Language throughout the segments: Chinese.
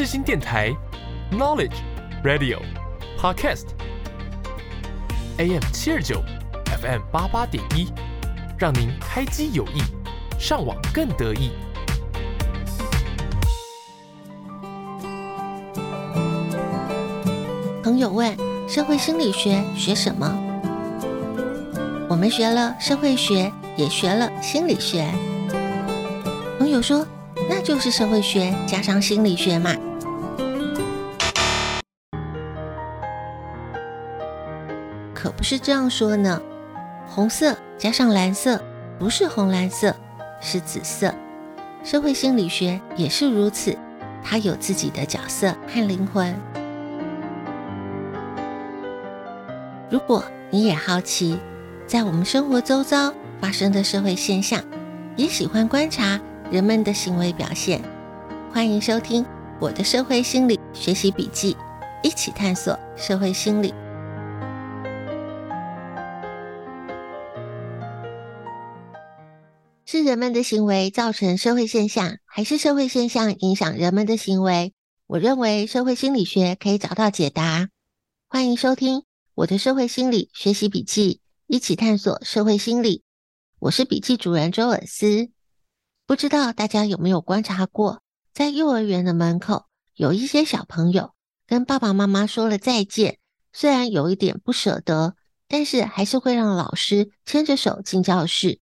世新电台，Knowledge Radio Podcast AM 七二九 FM 八八点一，让您开机有益，上网更得意。朋友问：社会心理学学什么？我们学了社会学，也学了心理学。朋友说：“那就是社会学加上心理学嘛。”是这样说呢。红色加上蓝色不是红蓝色，是紫色。社会心理学也是如此，它有自己的角色和灵魂。如果你也好奇，在我们生活周遭发生的社会现象，也喜欢观察人们的行为表现，欢迎收听我的社会心理学习笔记，一起探索社会心理。人们的行为造成社会现象，还是社会现象影响人们的行为？我认为社会心理学可以找到解答。欢迎收听。我的社会心理学习笔记，一起探索社会心理。我是笔记主人周尔斯。不知道大家有没有观察过，在幼儿园的门口，有一些小朋友跟爸爸妈妈说了再见，虽然有一点不舍得，但是还是会让老师牵着手进教室。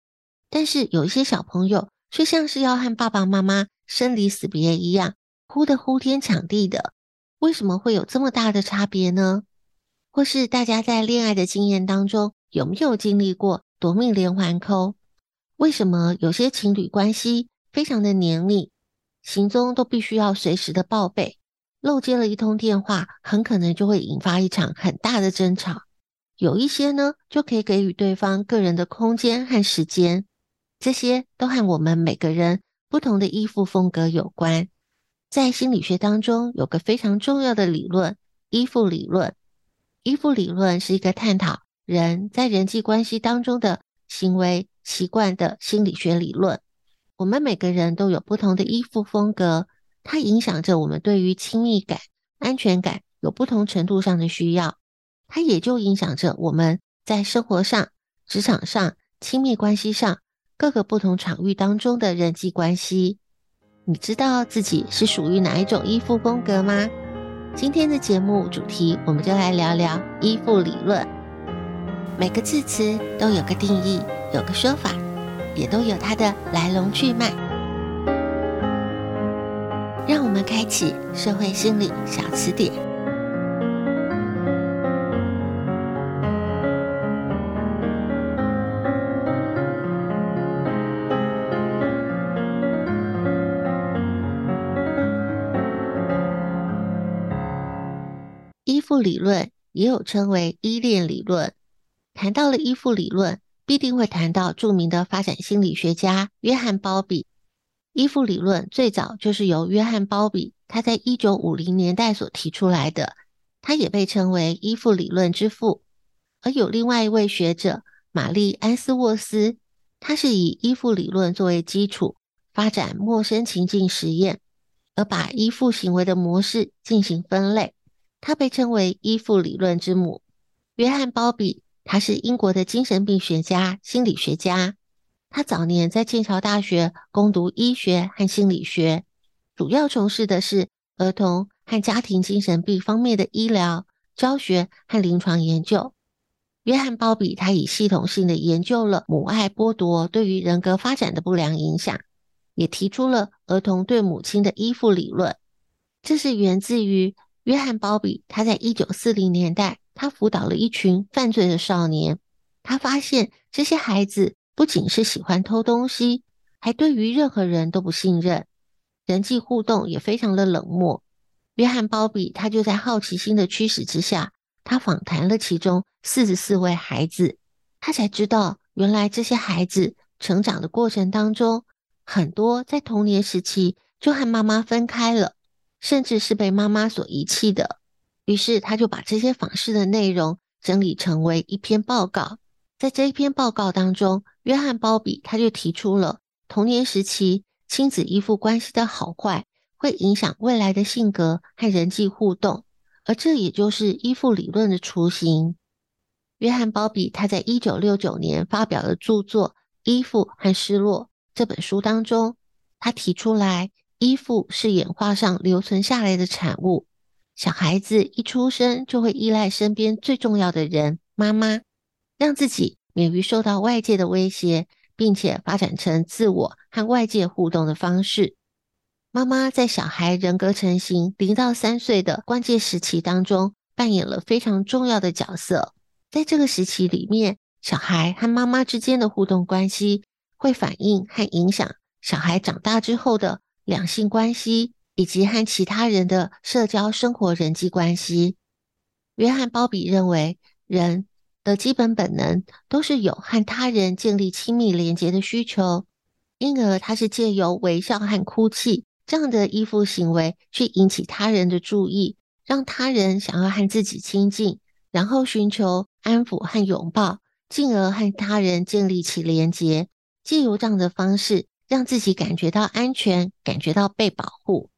但是有一些小朋友却像是要和爸爸妈妈生离死别一样，哭得呼天抢地的。为什么会有这么大的差别呢？或是大家在恋爱的经验当中，有没有经历过夺命连环扣？为什么有些情侣关系非常的黏腻，行踪都必须要随时的报备，漏接了一通电话，很可能就会引发一场很大的争吵。有一些呢，就可以给予对方个人的空间和时间，这些都和我们每个人不同的依附风格有关。在心理学当中，有个非常重要的理论——依附理论。依附理论是一个探讨人在人际关系当中的行为习惯的心理学理论。我们每个人都有不同的依附风格，它影响着我们对于亲密感、安全感有不同程度上的需要。它也就影响着我们在生活上、职场上、亲密关系上各个不同场域当中的人际关系。你知道自己是属于哪一种依附风格吗？今天的节目主题，我们就来聊聊依附理论。每个字词都有个定义，有个说法，也都有它的来龙去脉。让我们开启社会心理小词典。也有称为依恋理论。谈到了依附理论，必定会谈到著名的发展心理学家约翰·鲍比。依附理论最早就是由约翰·鲍比他在一九五零年代所提出来的，他也被称为依附理论之父。而有另外一位学者玛丽·安斯沃斯，他是以依附理论作为基础发展陌生情境实验，而把依附行为的模式进行分类。他被称为依附理论之母。约翰·鲍比，他是英国的精神病学家、心理学家。他早年在剑桥大学攻读医学和心理学，主要从事的是儿童和家庭精神病方面的医疗、教学和临床研究。约翰·鲍比，他以系统性的研究了母爱剥夺对于人格发展的不良影响，也提出了儿童对母亲的依附理论。这是源自于。约翰·鲍比，他在一九四零年代，他辅导了一群犯罪的少年。他发现这些孩子不仅是喜欢偷东西，还对于任何人都不信任，人际互动也非常的冷漠。约翰·鲍比，他就在好奇心的驱使之下，他访谈了其中四十四位孩子，他才知道，原来这些孩子成长的过程当中，很多在童年时期就和妈妈分开了。甚至是被妈妈所遗弃的，于是他就把这些访视的内容整理成为一篇报告。在这一篇报告当中，约翰·鲍比他就提出了童年时期亲子依附关系的好坏，会影响未来的性格和人际互动，而这也就是依附理论的雏形。约翰·鲍比他在一九六九年发表的著作《依附和失落》这本书当中，他提出来，依附是演化上留存下来的产物。小孩子一出生就会依赖身边最重要的人——妈妈，让自己免于受到外界的威胁，并且发展成自我和外界互动的方式。妈妈在小孩人格成型零到三岁的关键时期当中，扮演了非常重要的角色。在这个时期里面，小孩和妈妈之间的互动关系，会反映和影响小孩长大之后的两性关系，以及和其他人的社交生活人际关系。约翰·鲍比认为，人的基本本能都是有和他人建立亲密连结的需求，因而他是借由微笑和哭泣。这样的依附行为去引起他人的注意，让他人想要和自己亲近，然后寻求安抚和拥抱，进而和他人建立起连结，借由这样的方式让自己感觉到安全，感觉到被保护。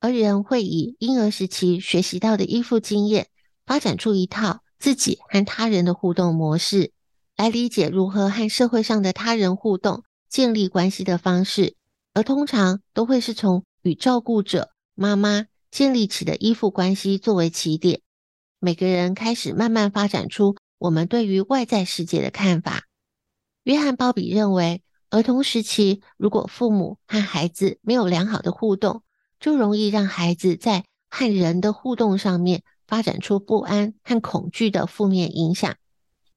而人会以婴儿时期学习到的依附经验，发展出一套自己和他人的互动模式，来理解如何和社会上的他人互动、建立关系的方式。而通常都会是从与照顾者妈妈建立起的依附关系作为起点，每个人开始慢慢发展出我们对于外在世界的看法。约翰·鲍比认为，儿童时期如果父母和孩子没有良好的互动，就容易让孩子在和人的互动上面发展出不安和恐惧的负面影响。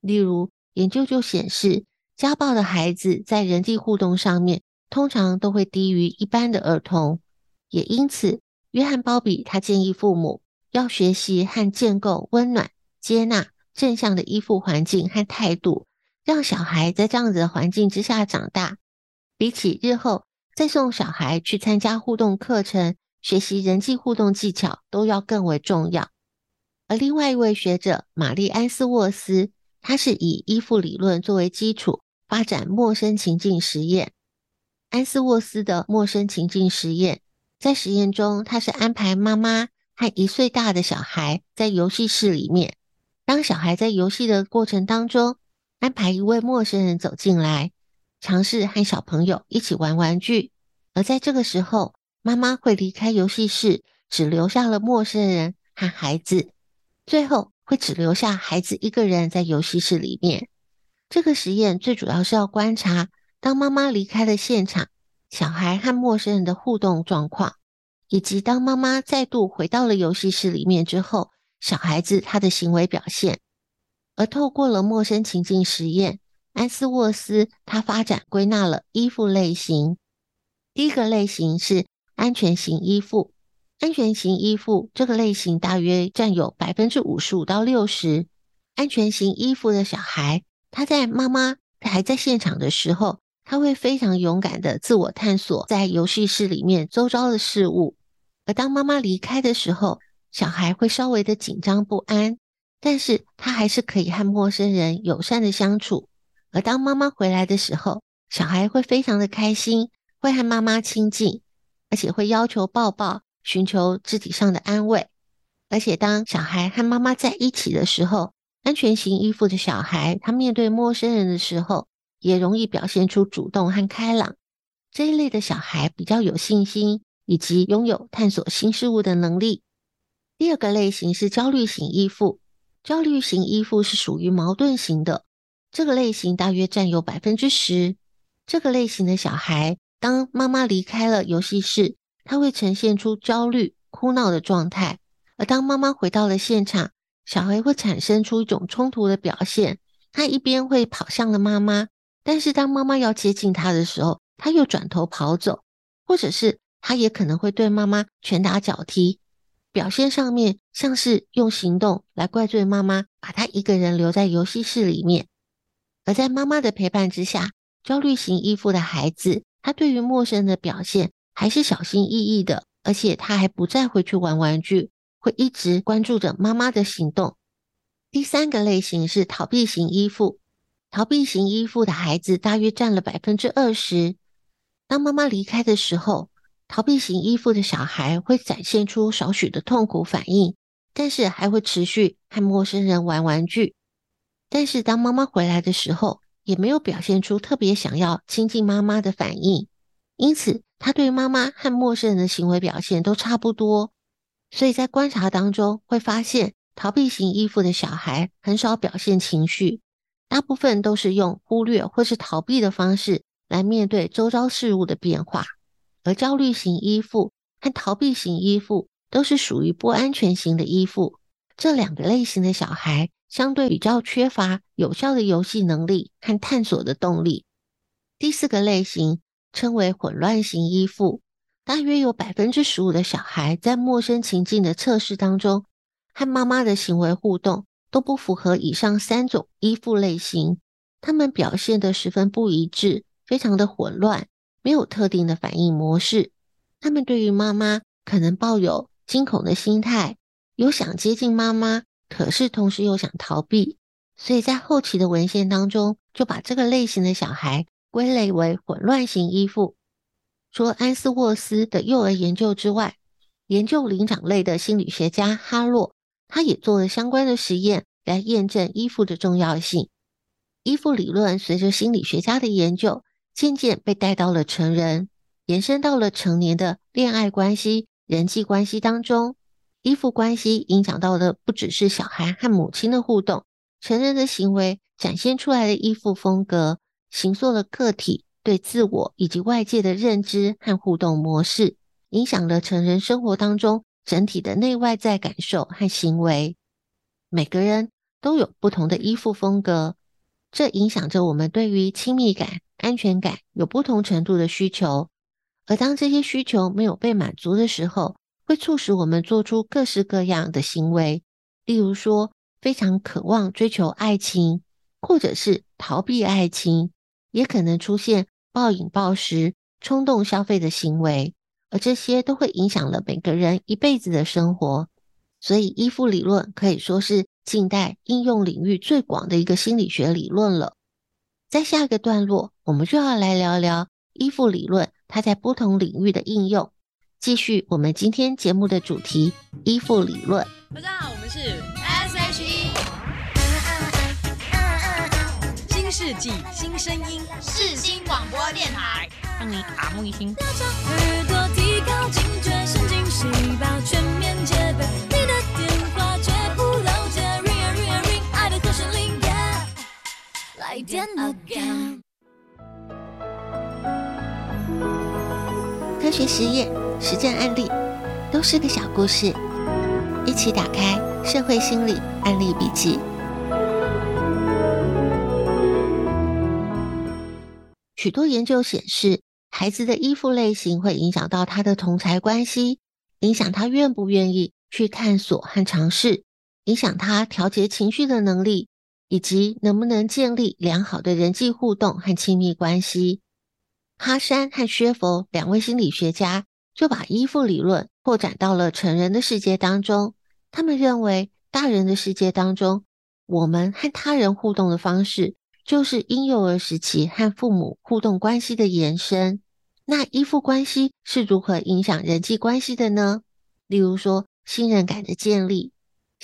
例如，研究就显示，家暴的孩子在人际互动上面。通常都会低于一般的儿童，也因此，约翰·鲍比他建议父母要学习和建构温暖、接纳、正向的依附环境和态度，让小孩在这样子的环境之下长大，比起日后再送小孩去参加互动课程、学习人际互动技巧都要更为重要。而另外一位学者玛丽·安斯沃斯，他是以依附理论作为基础，发展陌生情境实验。安斯沃斯的陌生情境实验，在实验中，他是安排妈妈和一岁大的小孩在游戏室里面。当小孩在游戏的过程当中，安排一位陌生人走进来，尝试和小朋友一起玩玩具。而在这个时候，妈妈会离开游戏室，只留下了陌生人和孩子，最后会只留下孩子一个人在游戏室里面。这个实验最主要是要观察。当妈妈离开了现场，小孩和陌生人的互动状况，以及当妈妈再度回到了游戏室里面之后，小孩子他的行为表现。而透过了陌生情境实验，安斯沃斯他发展归纳了依附类型。第一个类型是安全型依附，安全型依附这个类型大约占有百分之五十五到六十。安全型依附的小孩，他在妈妈还在现场的时候。他会非常勇敢的自我探索在游戏室里面周遭的事物，而当妈妈离开的时候，小孩会稍微的紧张不安，但是他还是可以和陌生人友善的相处。而当妈妈回来的时候，小孩会非常的开心，会和妈妈亲近，而且会要求抱抱，寻求肢体上的安慰。而且当小孩和妈妈在一起的时候，安全型依附的小孩，他面对陌生人的时候，也容易表现出主动和开朗，这一类的小孩比较有信心，以及拥有探索新事物的能力。第二个类型是焦虑型依附，焦虑型依附是属于矛盾型的，这个类型大约占有百分之十。这个类型的小孩，当妈妈离开了游戏室，他会呈现出焦虑、哭闹的状态；而当妈妈回到了现场，小孩会产生出一种冲突的表现，他一边会跑向了妈妈。但是当妈妈要接近他的时候，他又转头跑走，或者是他也可能会对妈妈拳打脚踢，表现上面像是用行动来怪罪妈妈，把他一个人留在游戏室里面。而在妈妈的陪伴之下，焦虑型依附的孩子，他对于陌生的表现还是小心翼翼的，而且他还不再回去玩玩具，会一直关注着妈妈的行动。第三个类型是逃避型依附。逃避型依附的孩子大约占了百分之二十。当妈妈离开的时候，逃避型依附的小孩会展现出少许的痛苦反应，但是还会持续和陌生人玩玩具。但是当妈妈回来的时候，也没有表现出特别想要亲近妈妈的反应。因此，他对妈妈和陌生人的行为表现都差不多。所以在观察当中会发现，逃避型依附的小孩很少表现情绪，大部分都是用忽略或是逃避的方式来面对周遭事物的变化。而焦虑型依附和逃避型依附都是属于不安全型的依附。这两个类型的小孩相对比较缺乏有效的游戏能力和探索的动力。第四个类型称为混乱型依附，大约有百分之十五的小孩在陌生情境的测试当中，和妈妈的行为互动都不符合以上三种依附类型，他们表现得十分不一致，非常的混乱，没有特定的反应模式。他们对于妈妈可能抱有惊恐的心态，有想接近妈妈，可是同时又想逃避，所以在后期的文献当中，就把这个类型的小孩归类为混乱型依附。除了安斯沃斯的幼儿研究之外，研究灵长类的心理学家哈洛。他也做了相关的实验来验证依附的重要性。依附理论随着心理学家的研究，渐渐被带到了成人，延伸到了成年的恋爱关系、人际关系当中。依附关系影响到的不只是小孩和母亲的互动，成人的行为展现出来的依附风格，形塑了个体对自我以及外界的认知和互动模式，影响了成人生活当中。整体的内外在感受和行为，每个人都有不同的依附风格，这影响着我们对于亲密感、安全感有不同程度的需求。而当这些需求没有被满足的时候，会促使我们做出各式各样的行为，例如说非常渴望追求爱情，或者是逃避爱情，也可能出现暴饮暴食、冲动消费的行为。而这些都会影响了每个人一辈子的生活，所以依附理论可以说是近代应用领域最广的一个心理学理论了。在下一个段落，我们就要来聊聊依附理论它在不同领域的应用。继续我们今天节目的主题——依附理论。大家好，我们是 S.H.E，新世纪新声音，世新广播电台，让你耳目一新。靠警觉神经细胞全面戒备，来电 again。科学实验、实战案例都是个小故事，一起打开社会心理案例笔记。许多研究显示，孩子的依附类型会影响到他的同才关系，影响他愿不愿意去探索和尝试，影响他调节情绪的能力，以及能不能建立良好的人际互动和亲密关系。哈山和薛佛两位心理学家就把依附理论扩展到了成人的世界当中。他们认为，大人的世界当中，我们和他人互动的方式，就是婴幼儿时期和父母互动关系的延伸。那依附关系是如何影响人际关系的呢？例如说，信任感的建立，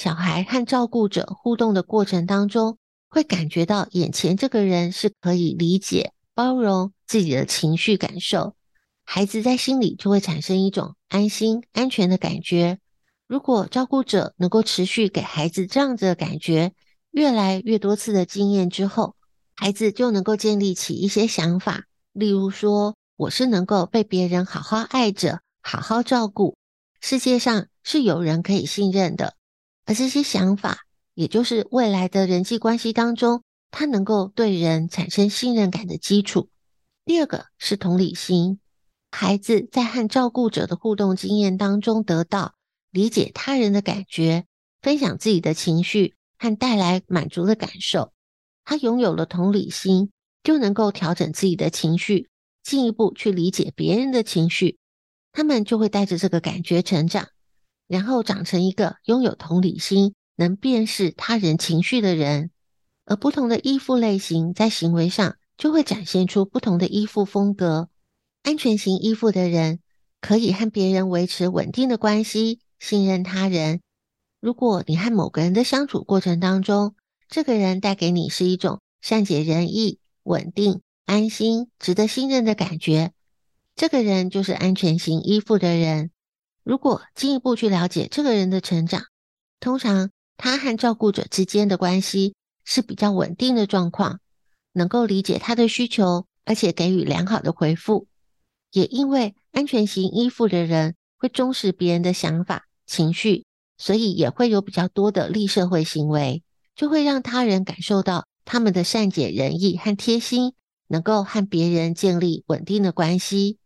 小孩和照顾者互动的过程当中，会感觉到眼前这个人是可以理解、包容自己的情绪感受，孩子在心里就会产生一种安心、安全的感觉。如果照顾者能够持续给孩子这样子的感觉，越来越多次的经验之后，孩子就能够建立起一些想法，例如说，我是能够被别人好好爱着、好好照顾，世界上是有人可以信任的，而这些想法，也就是未来的人际关系当中，他能够对人产生信任感的基础。第二个是同理心，孩子在和照顾者的互动经验当中得到理解他人的感觉，分享自己的情绪和带来满足的感受，他拥有了同理心，就能够调整自己的情绪。进一步去理解别人的情绪，他们就会带着这个感觉成长，然后长成一个拥有同理心、能辨识他人情绪的人。而不同的依附类型在行为上就会展现出不同的依附风格。安全型依附的人可以和别人维持稳定的关系，信任他人。如果你和某个人的相处过程当中，这个人带给你是一种善解人意、稳定、安心、值得信任的感觉，这个人就是安全型依附的人。如果进一步去了解这个人的成长，通常他和照顾者之间的关系是比较稳定的状况，能够理解他的需求，而且给予良好的回复。也因为安全型依附的人会忠实别人的想法、情绪，所以也会有比较多的利社会行为，就会让他人感受到他们的善解人意和贴心，能够和别人建立稳定的关系。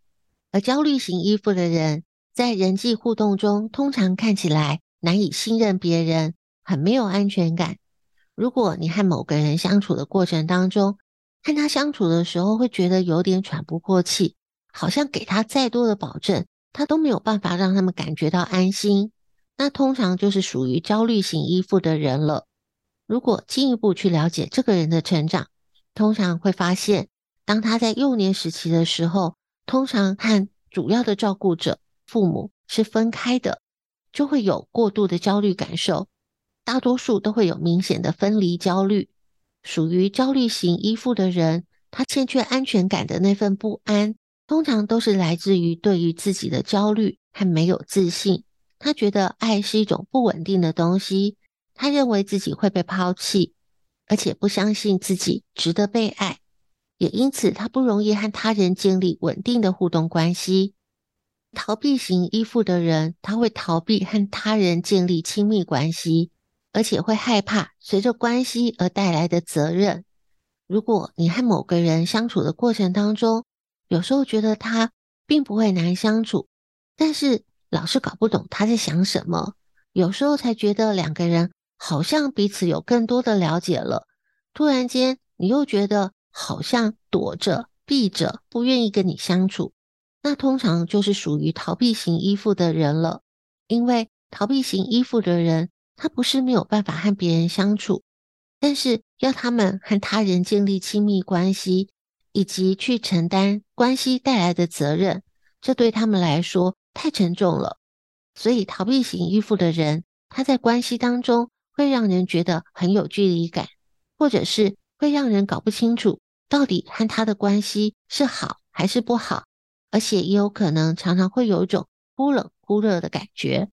而焦虑型依附的人，在人际互动中，通常看起来难以信任别人，很没有安全感。如果你和某个人相处的过程当中，和他相处的时候会觉得有点喘不过气，好像给他再多的保证，他都没有办法让他们感觉到安心，那通常就是属于焦虑型依附的人了。如果进一步去了解这个人的成长，通常会发现，当他在幼年时期的时候，通常和主要的照顾者。父母是分开的，就会有过度的焦虑感受，大多数都会有明显的分离焦虑。属于焦虑型依附的人，他欠缺安全感的那份不安，通常都是来自于对于自己的焦虑和没有自信。他觉得爱是一种不稳定的东西，他认为自己会被抛弃，而且不相信自己值得被爱，也因此他不容易和他人建立稳定的互动关系。逃避型依附的人，他会逃避和他人建立亲密关系，而且会害怕随着关系而带来的责任。如果你和某个人相处的过程当中，有时候觉得他并不会难相处，但是老是搞不懂他在想什么，有时候才觉得两个人好像彼此有更多的了解了，突然间你又觉得好像躲着、避着，不愿意跟你相处。那通常就是属于逃避型依附的人了，因为逃避型依附的人，他不是没有办法和别人相处，但是要他们和他人建立亲密关系，以及去承担关系带来的责任，这对他们来说太沉重了。所以逃避型依附的人，他在关系当中会让人觉得很有距离感，或者是会让人搞不清楚到底和他的关系是好还是不好。而且也有可能常常会有一种忽冷忽热的感觉，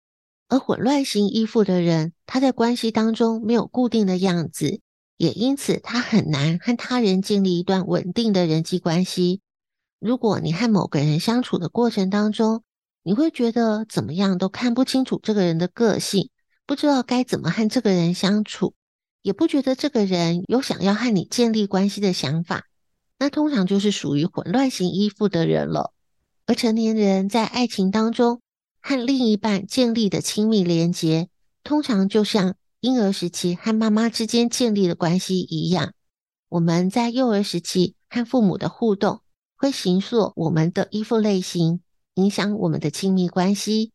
而混乱型依附的人，他在关系当中没有固定的样子，也因此他很难和他人建立一段稳定的人际关系。如果你和某个人相处的过程当中，你会觉得怎么样都看不清楚这个人的个性，不知道该怎么和这个人相处，也不觉得这个人有想要和你建立关系的想法，那通常就是属于混乱型依附的人了。而成年人在爱情当中和另一半建立的亲密连结，通常就像婴儿时期和妈妈之间建立的关系一样。我们在幼儿时期和父母的互动，会形塑我们的依附类型，影响我们的亲密关系。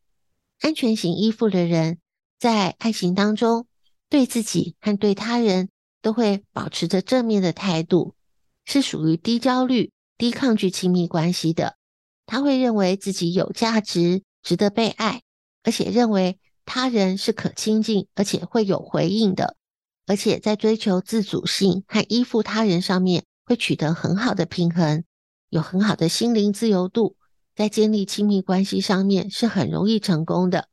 安全型依附的人，在爱情当中，对自己和对他人都会保持着正面的态度，是属于低焦虑、低抗拒亲密关系的。他会认为自己有价值，值得被爱，而且认为他人是可亲近，而且会有回应的，而且在追求自主性和依附他人上面会取得很好的平衡，有很好的心灵自由度，在建立亲密关系上面是很容易成功的。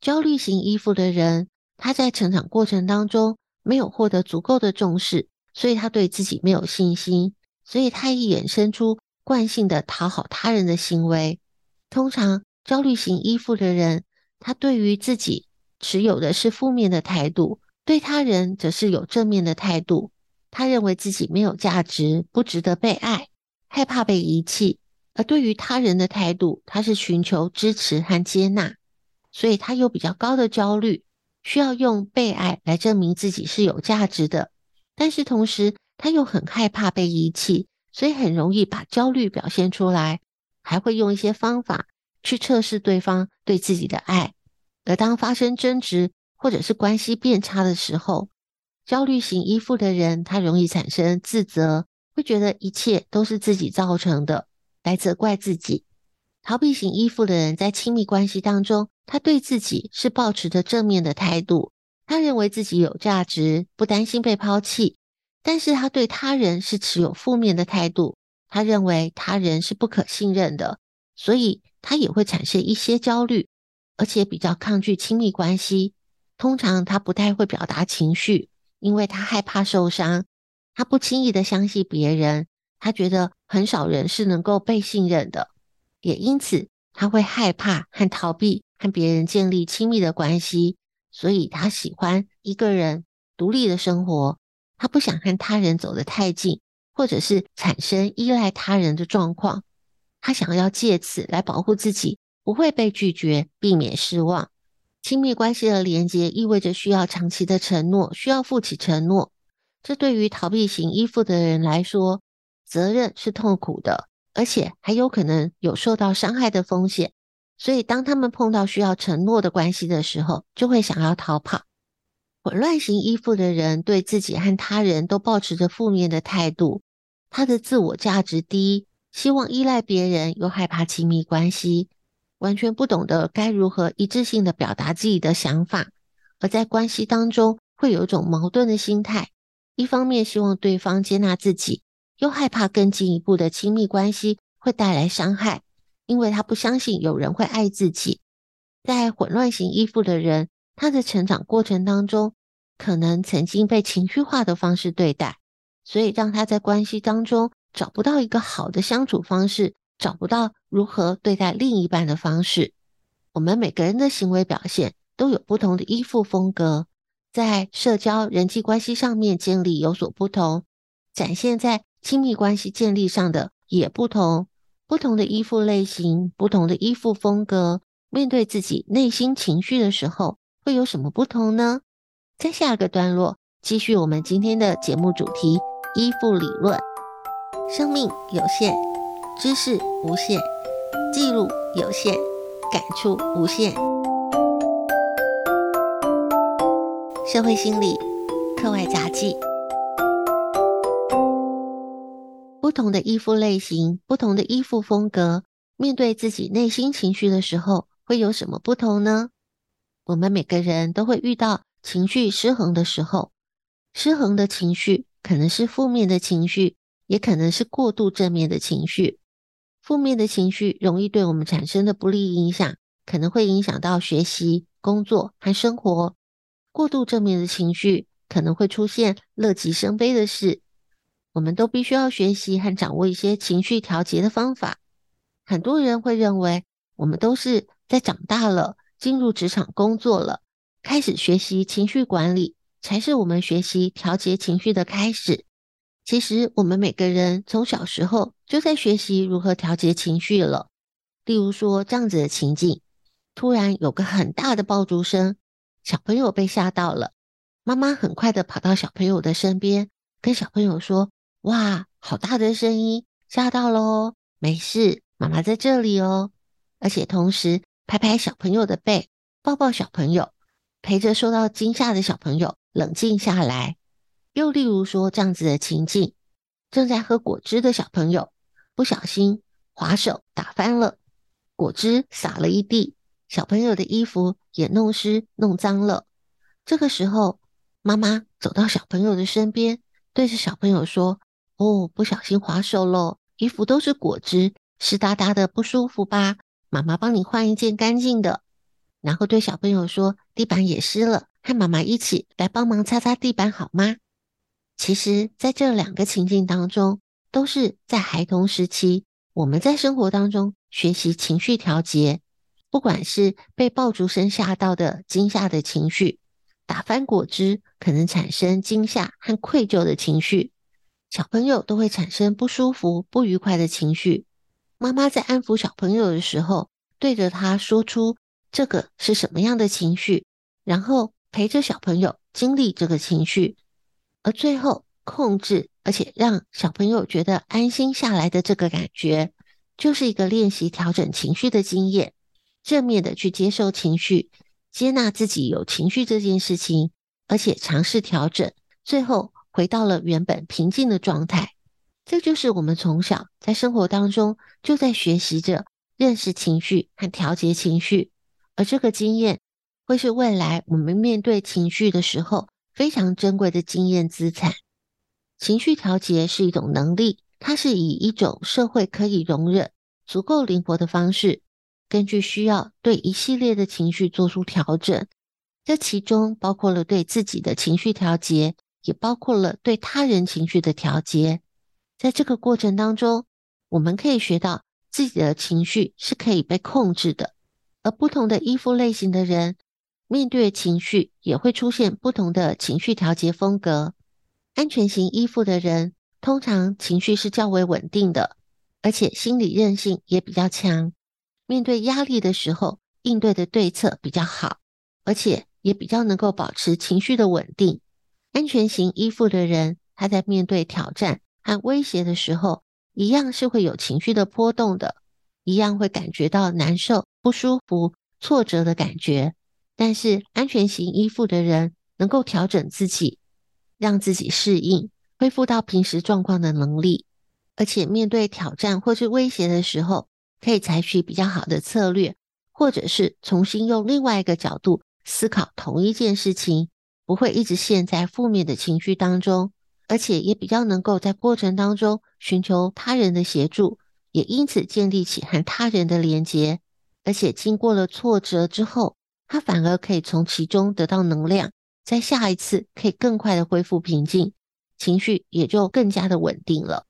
焦虑型依附的人，他在成长过程当中没有获得足够的重视，所以他对自己没有信心，所以他一衍生出。惯性的讨好他人的行为，通常焦虑型依附的人，他对于自己持有的是负面的态度，对他人则是有正面的态度。他认为自己没有价值，不值得被爱，害怕被遗弃。而对于他人的态度，他是寻求支持和接纳，所以他有比较高的焦虑，需要用被爱来证明自己是有价值的。但是同时，他又很害怕被遗弃。所以很容易把焦虑表现出来，还会用一些方法去测试对方对自己的爱。而当发生争执或者是关系变差的时候，焦虑型依附的人他容易产生自责，会觉得一切都是自己造成的，来责怪自己。逃避型依附的人在亲密关系当中，他对自己是保持着正面的态度，他认为自己有价值，不担心被抛弃。但是他对他人是持有负面的态度，他认为他人是不可信任的，所以他也会产生一些焦虑，而且比较抗拒亲密关系。通常他不太会表达情绪，因为他害怕受伤，他不轻易的相信别人，他觉得很少人是能够被信任的。也因此，他会害怕和逃避和别人建立亲密的关系，所以他喜欢一个人独立的生活。他不想和他人走得太近，或者是产生依赖他人的状况。他想要借此来保护自己，不会被拒绝，避免失望。亲密关系的连接意味着需要长期的承诺，需要负起承诺。这对于逃避型依附的人来说，责任是痛苦的。而且还有可能有受到伤害的风险，所以当他们碰到需要承诺的关系的时候，就会想要逃跑。混乱型依附的人对自己和他人都抱持着负面的态度，他的自我价值低，希望依赖别人，又害怕亲密关系，完全不懂得该如何一致性的表达自己的想法，而在关系当中会有一种矛盾的心态，一方面希望对方接纳自己。又害怕更进一步的亲密关系会带来伤害，因为他不相信有人会爱自己。在混乱型依附的人，他的成长过程当中，可能曾经被情绪化的方式对待，所以让他在关系当中找不到一个好的相处方式，找不到如何对待另一半的方式。我们每个人的行为表现都有不同的依附风格，在社交人际关系上面建立有所不同，展现在。亲密关系建立上的也不同，不同的依附类型，不同的依附风格，面对自己内心情绪的时候，会有什么不同呢？在下个段落，继续我们今天的节目主题——依附理论。生命有限，知识无限，记录有限，感触无限。社会心理课外杂记。不同的依附类型，不同的依附风格，面对自己内心情绪的时候，会有什么不同呢？我们每个人都会遇到情绪失衡的时候，失衡的情绪可能是负面的情绪，也可能是过度正面的情绪。负面的情绪容易对我们产生的不利影响，可能会影响到学习、工作和生活。过度正面的情绪可能会出现乐极生悲的事。我们都必须要学习和掌握一些情绪调节的方法。很多人会认为，我们都是在长大了，进入职场工作了，开始学习情绪管理，才是我们学习调节情绪的开始。其实，我们每个人从小时候就在学习如何调节情绪了。例如说，这样子的情境：突然有个很大的爆竹声，小朋友被吓到了，妈妈很快的跑到小朋友的身边，跟小朋友说。哇，好大的声音，吓到了哦！没事，妈妈在这里哦。而且同时拍拍小朋友的背，抱抱小朋友，陪着受到惊吓的小朋友冷静下来。又例如说这样子的情境：正在喝果汁的小朋友不小心滑手打翻了，果汁洒了一地，小朋友的衣服也弄湿弄脏了。这个时候，妈妈走到小朋友的身边，对着小朋友说。哦，不小心滑手喽，衣服都是果汁，湿哒哒的，不舒服吧？妈妈帮你换一件干净的。然后对小朋友说：“地板也湿了，和妈妈一起来帮忙擦擦地板好吗？”其实，在这两个情境当中，都是在孩童时期，我们在生活当中学习情绪调节。不管是被爆竹声吓到的惊吓的情绪，打翻果汁可能产生惊吓和愧疚的情绪。小朋友都会产生不舒服、不愉快的情绪。妈妈在安抚小朋友的时候，对着他说出这个是什么样的情绪，然后陪着小朋友经历这个情绪，而最后控制，而且让小朋友觉得安心下来的这个感觉，就是一个练习调整情绪的经验。正面的去接受情绪，接纳自己有情绪这件事情，而且尝试调整，最后。回到了原本平静的状态，这就是我们从小在生活当中就在学习着认识情绪和调节情绪，而这个经验会是未来我们面对情绪的时候非常珍贵的经验资产。情绪调节是一种能力，它是以一种社会可以容忍、足够灵活的方式，根据需要对一系列的情绪做出调整。这其中包括了对自己的情绪调节，也包括了对他人情绪的调节。在这个过程当中，我们可以学到自己的情绪是可以被控制的。而不同的依附类型的人，面对情绪也会出现不同的情绪调节风格。安全型依附的人，通常情绪是较为稳定的，而且心理韧性也比较强。面对压力的时候，应对的对策比较好，而且也比较能够保持情绪的稳定。安全型依附的人，他在面对挑战和威胁的时候，一样是会有情绪的波动的，一样会感觉到难受、不舒服、挫折的感觉。但是安全型依附的人能够调整自己，让自己适应、恢复到平时状况的能力，而且面对挑战或是威胁的时候，可以采取比较好的策略，或者是重新用另外一个角度思考同一件事情，不会一直陷在负面的情绪当中，而且也比较能够在过程当中寻求他人的协助，也因此建立起和他人的连结，而且经过了挫折之后，他反而可以从其中得到能量，在下一次可以更快的恢复平静，情绪也就更加的稳定了。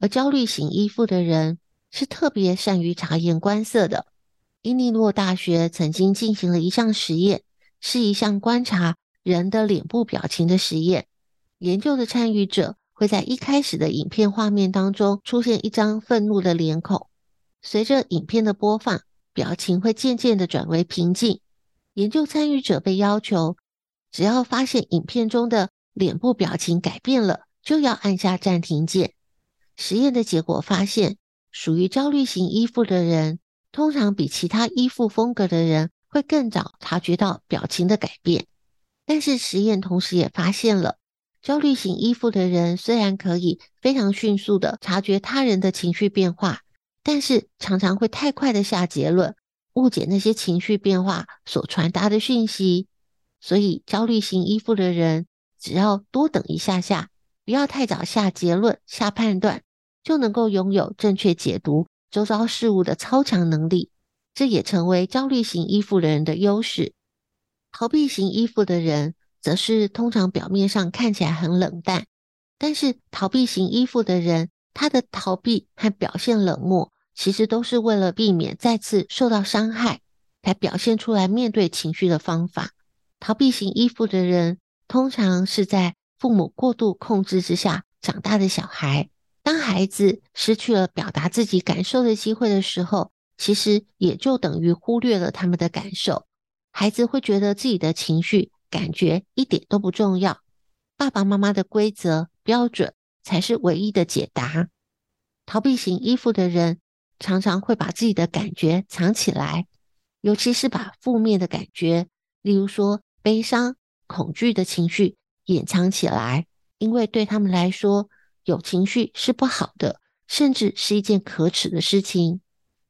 而焦虑型依附的人，是特别善于察言观色的。伊利诺大学曾经进行了一项实验，是一项观察人的脸部表情的实验。研究的参与者会在一开始的影片画面当中出现一张愤怒的脸孔，随着影片的播放，表情会渐渐的转为平静。研究参与者被要求，只要发现影片中的脸部表情改变了，就要按下暂停键。实验的结果发现，属于焦虑型依附的人，通常比其他依附风格的人会更早察觉到表情的改变。但是实验同时也发现了，焦虑型依附的人虽然可以非常迅速地察觉他人的情绪变化，但是常常会太快地下结论，误解那些情绪变化所传达的讯息。所以焦虑型依附的人，只要多等一下下，不要太早下结论、下判断。就能够拥有正确解读周遭事物的超强能力，这也成为焦虑型依附的人的优势。逃避型依附的人，则是通常表面上看起来很冷淡，但是逃避型依附的人，他的逃避和表现冷漠，其实都是为了避免再次受到伤害，才表现出来面对情绪的方法。逃避型依附的人，通常是在父母过度控制之下长大的小孩。当孩子失去了表达自己感受的机会的时候，其实也就等于忽略了他们的感受。孩子会觉得自己的情绪感觉一点都不重要，爸爸妈妈的规则标准才是唯一的解答。逃避型依附的人常常会把自己的感觉藏起来，尤其是把负面的感觉，例如说悲伤、恐惧的情绪掩藏起来，因为对他们来说，有情绪是不好的，甚至是一件可耻的事情。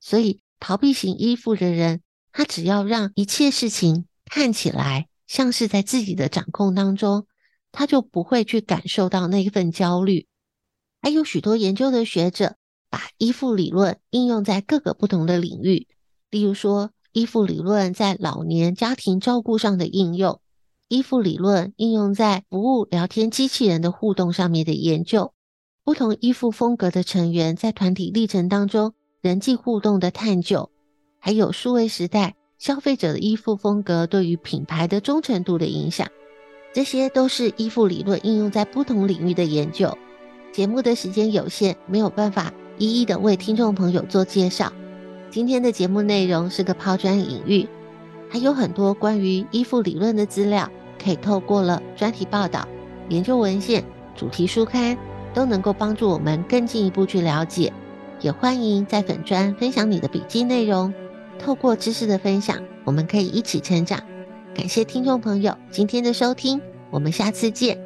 所以，逃避型依附的人，他只要让一切事情看起来像是在自己的掌控当中，他就不会去感受到那一份焦虑。还有许多研究的学者把依附理论应用在各个不同的领域，例如说，依附理论在老年家庭照顾上的应用，依附理论应用在服务聊天机器人的互动上面的研究。不同依附风格的成员在团体历程当中人际互动的探究，还有数位时代消费者的依附风格对于品牌的忠诚度的影响，这些都是依附理论应用在不同领域的研究。节目的时间有限，没有办法一一的为听众朋友做介绍。今天的节目内容是个抛砖引玉，还有很多关于依附理论的资料，可以透过了专题报道、研究文献、主题书刊。都能够帮助我们更进一步去了解，也欢迎在粉专分享你的笔记内容。透过知识的分享，我们可以一起成长。感谢听众朋友今天的收听，我们下次见。